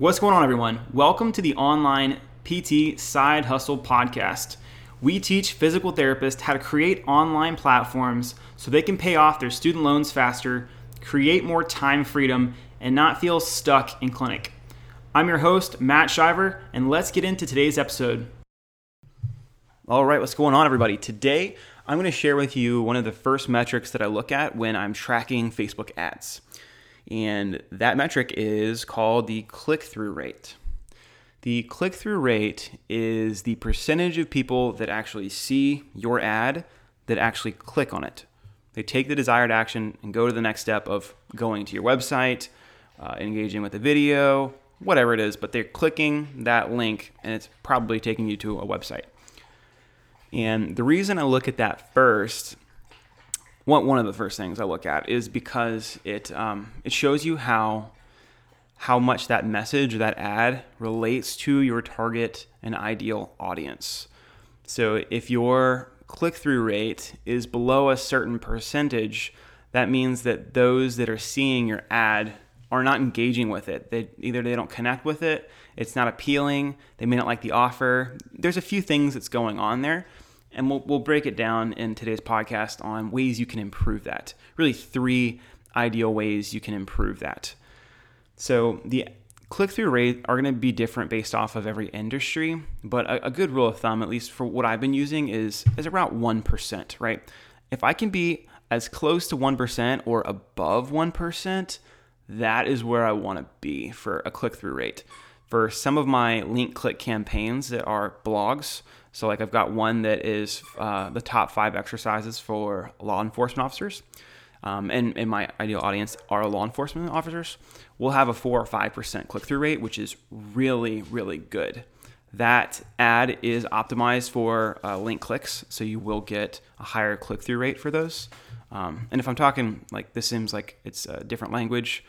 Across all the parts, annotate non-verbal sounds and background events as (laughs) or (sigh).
What's going on, everyone? Welcome to the online PT Side Hustle podcast. We teach physical therapists how to create online platforms so they can pay off their student loans faster, create more time freedom, and not feel stuck in clinic. I'm your host, Matt Shiver, and let's get into today's episode. All right, what's going on, everybody? Today, I'm going to share with you one of the first metrics that I look at when I'm tracking Facebook ads. And that metric is called the click through rate. The click through rate is the percentage of people that actually see your ad that actually click on it. They take the desired action and go to the next step of going to your website, uh, engaging with the video, whatever it is, but they're clicking that link and it's probably taking you to a website. And the reason I look at that first one, one of the first things I look at is because it um, it shows you how how much that message or that ad relates to your target and ideal audience. So if your click through rate is below a certain percentage, that means that those that are seeing your ad are not engaging with it. They either they don't connect with it, it's not appealing, they may not like the offer. There's a few things that's going on there and we'll, we'll break it down in today's podcast on ways you can improve that. Really, three ideal ways you can improve that. So, the click through rate are going to be different based off of every industry, but a, a, good rule of thumb, at least for what I've been using, is, is around 1%, right? If I can be as close to 1% or above 1%, that is where I want to be for a click through rate. For some of my link click campaigns that are blogs, so, like, I've got one that is uh, the top five exercises for law enforcement officers. Um, and, and my ideal audience are law enforcement officers. We'll have a four or 5% click through rate, which is really, really good. That ad is optimized for uh, link clicks, so you will get a higher click through rate for those. Um, and if I'm talking like this seems like it's a different language,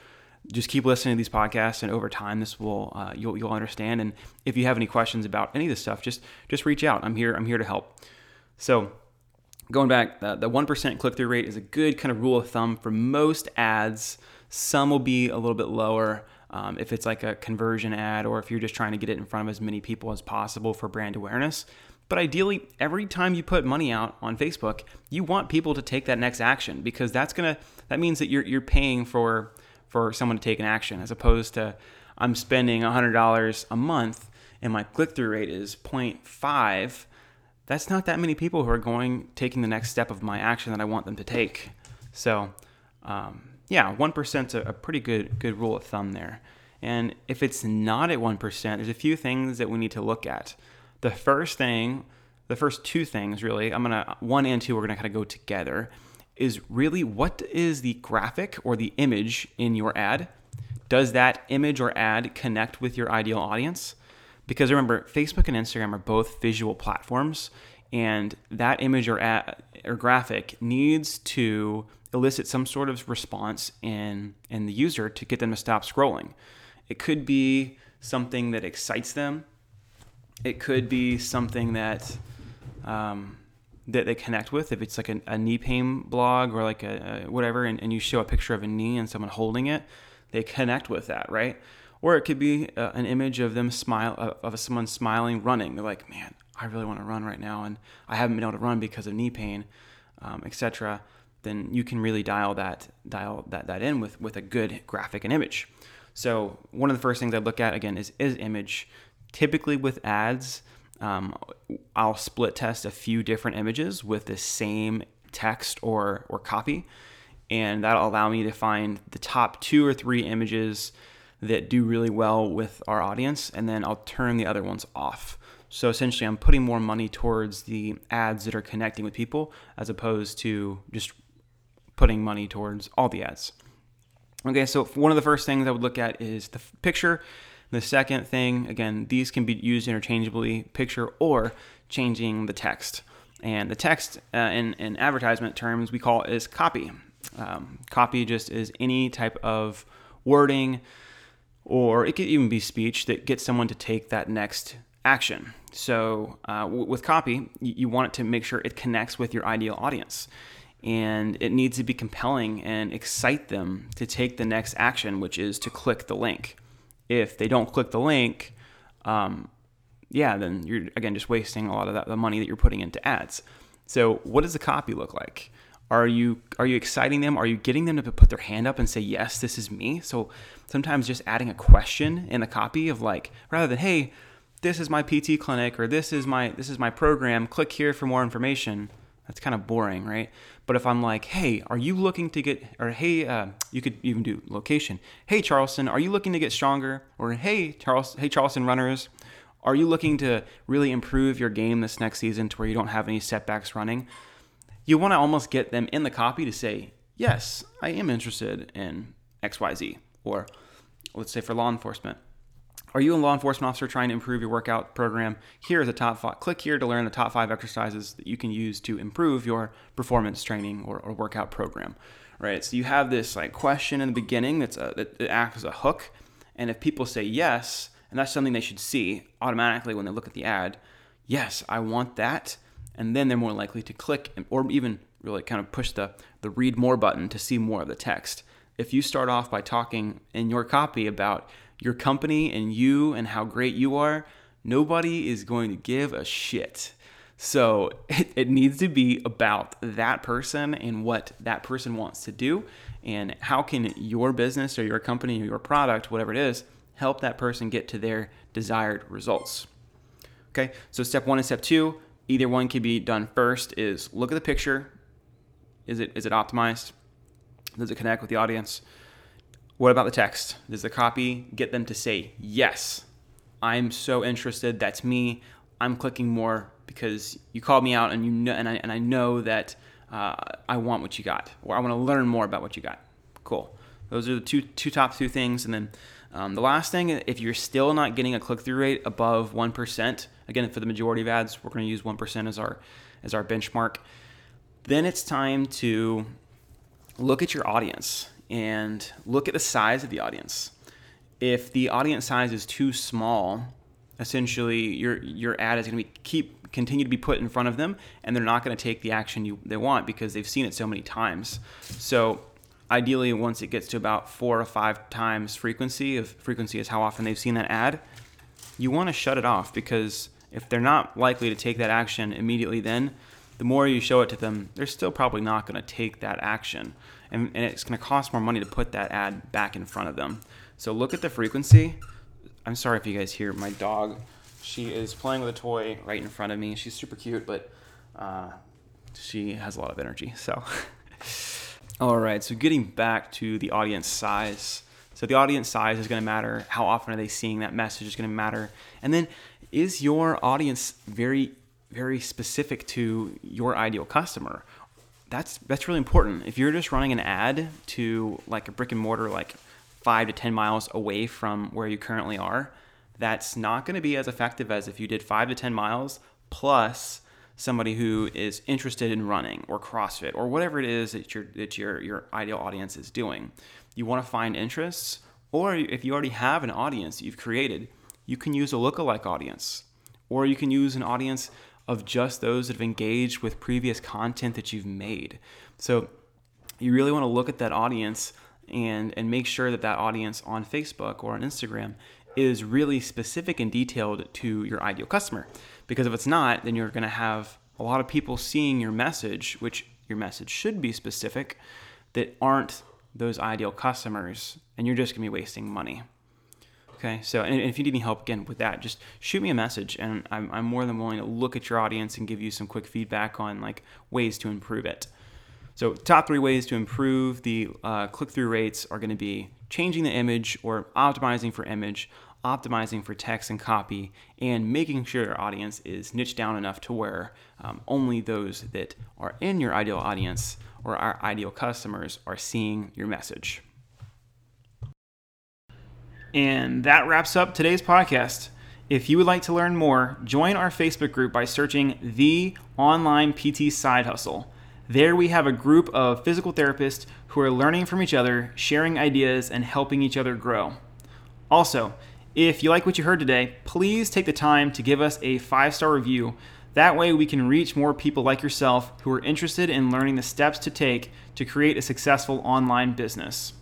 just keep listening to these podcasts, and over time, this will uh, you'll you'll understand. And if you have any questions about any of this stuff, just just reach out. I'm here. I'm here to help. So, going back, the one percent click through rate is a good kind of rule of thumb for most ads. Some will be a little bit lower. Um, if it's like a conversion ad or if you're just trying to get it in front of as many people as possible for brand awareness. But ideally, every time you put money out on Facebook, you want people to take that next action because that's gonna that means that you're you're paying for for someone to take an action as opposed to I'm spending $100 a month and my click through rate is 0.5. That's not that many people who are going taking the next step of my action that I want them to take. So, um, yeah, 1% is a, pretty good good rule of thumb there. And if it's not at 1%, there's a few things that we need to look at. The first thing, the first two things really, I'm to, one and two, we're to kind of go together is really what is the graphic or the image in your ad? Does that image or ad connect with your ideal audience? Because remember, Facebook and Instagram are both visual platforms, and that image or ad or graphic needs to elicit some sort of response in in the user to get them to stop scrolling. It could be something that excites them. It could be something that um, that they connect with. If it's like a, a knee pain blog or like a, a whatever, and, and, you show a picture of a knee and someone holding it, they connect with that, right? Or it could be uh, an image of them smile uh, of someone smiling, running. They're like, man, I really want to run right now, and I haven't been able to run because of knee pain, um, etc. Then you can really dial that dial that that in with with a good graphic and image. So one of the first things I look at again is is image. Typically with ads, um, I'll split test a few different images with the same text or, or copy, and that'll allow me to find the top two or three images that do really well with our audience, and then I'll turn the other ones off. So essentially, I'm putting more money towards the ads that are connecting with people as opposed to just putting money towards all the ads. Okay, so one of the first things I would look at is the picture. The second thing, again, these can be used interchangeably, picture or changing the text. And the text uh, in, in advertisement terms we call is copy. Um, copy just is any type of wording, or it could even be speech that gets someone to take that next action. So uh, w- with copy, you, you want it to make sure it connects with your ideal audience. And it needs to be compelling and excite them to take the next action, which is to click the link if they don't click the link, um, yeah, then you're again just wasting a lot of that the money that you're putting into ads. So, what does the copy look like? Are you are you exciting them? Are you getting them to put their hand up and say yes, this is me? So sometimes just adding a question in the copy of like rather than hey, this is my PT clinic or this is my this is my program. Click here for more information. That's kind of boring, right? But if I'm like, hey, are you looking to get, or hey, uh, you could even do location. Hey, Charleston, are you looking to get stronger? Or hey, Charles, hey, Charleston runners, are you looking to really improve your game this next season to where you don't have any setbacks running? You want to almost get them in the copy to say, yes, I am interested in XYZ. Or let's say for law enforcement, are you a law enforcement officer trying to improve your workout program? Here is a top five. Click here to learn the top five exercises that you can use to improve your performance training or, or workout program. Right. So you have this like question in the beginning that's a, that acts as a hook, and if people say yes, and that's something they should see automatically when they look at the ad. Yes, I want that. And then they're more likely to click or even really kind of push the, the read more button to see more of the text. If you start off by talking in your copy about your company and you and how great you are, nobody is going to give a shit. So (laughs) it, it, needs to be about that person and what that person wants to do, and how can your business or your company or your product, whatever it is, help that person get to their desired results. Okay, so step one and step two, either one can be done first, is look at the picture. Is it is it optimized? Does it connect with the audience? What about the text? Does the copy get them to say, yes, I'm so interested, that's me, I'm clicking more because you called me out and you know and I, and I know that uh, I want what you got, or I want to learn more about what you got. Cool. Those are the two two top two things, and then um, the last thing, if you're still not getting a click through rate above 1%, again, for the majority of ads, we're going to use 1% as our, as our benchmark, then it's time to look at your audience and look at the size of the audience. If the audience size is too small, essentially your, your ad is going to be keep continue to be put in front of them and they're not going to take the action you they want because they've seen it so many times. So ideally once it gets to about four or five times frequency of frequency is how often they've seen that ad you want to shut it off because if they're not likely to take that action immediately then the more you show it to them they're still probably not going to take that action and, and it's going to cost more money to put that ad back in front of them so look at the frequency i'm sorry if you guys hear my dog she is playing with a toy right in front of me she's super cute but uh, she has a lot of energy so (laughs) All right, so getting back to the audience size. So the audience size is going to matter. How often are they seeing that message is going to matter. And then is your audience very very specific to your ideal customer? That's that's really important. If you're just running an ad to like a brick and mortar like 5 to 10 miles away from where you currently are, that's not going to be as effective as if you did 5 to 10 miles plus somebody who is interested in running or CrossFit or whatever it is that your that your your ideal audience is doing. You want to find interests, or if you already have an audience you've created, you can use a lookalike audience, or you can use an audience of just those that have engaged with previous content that you've made. So you really want to look at that audience and and make sure that that audience on Facebook or on Instagram is really specific and detailed to your ideal customer. Because if it's not, then you're going to have a lot of people seeing your message, which your message should be specific, that aren't those ideal customers, and you're just going to be wasting money. Okay, so and if you need any help again with that, just shoot me a message, and I'm, I'm more than willing to look at your audience and give you some quick feedback on like ways to improve it. So, top three ways to improve the uh, click through rates are going to be changing the image or optimizing for image, optimizing for text and copy, and making sure your audience is niched down enough to where um, only those that are in your ideal audience or our ideal customers are seeing your message. And that wraps up today's podcast. If you would like to learn more, join our Facebook group by searching the Online PT Side Hustle. There we have a group of physical therapists who are learning from each other, sharing ideas, and helping each other grow. Also, if you like what you heard today, please take the time to give us a five star review. That way, we can reach more people like yourself who are interested in learning the steps to take to create a successful online business.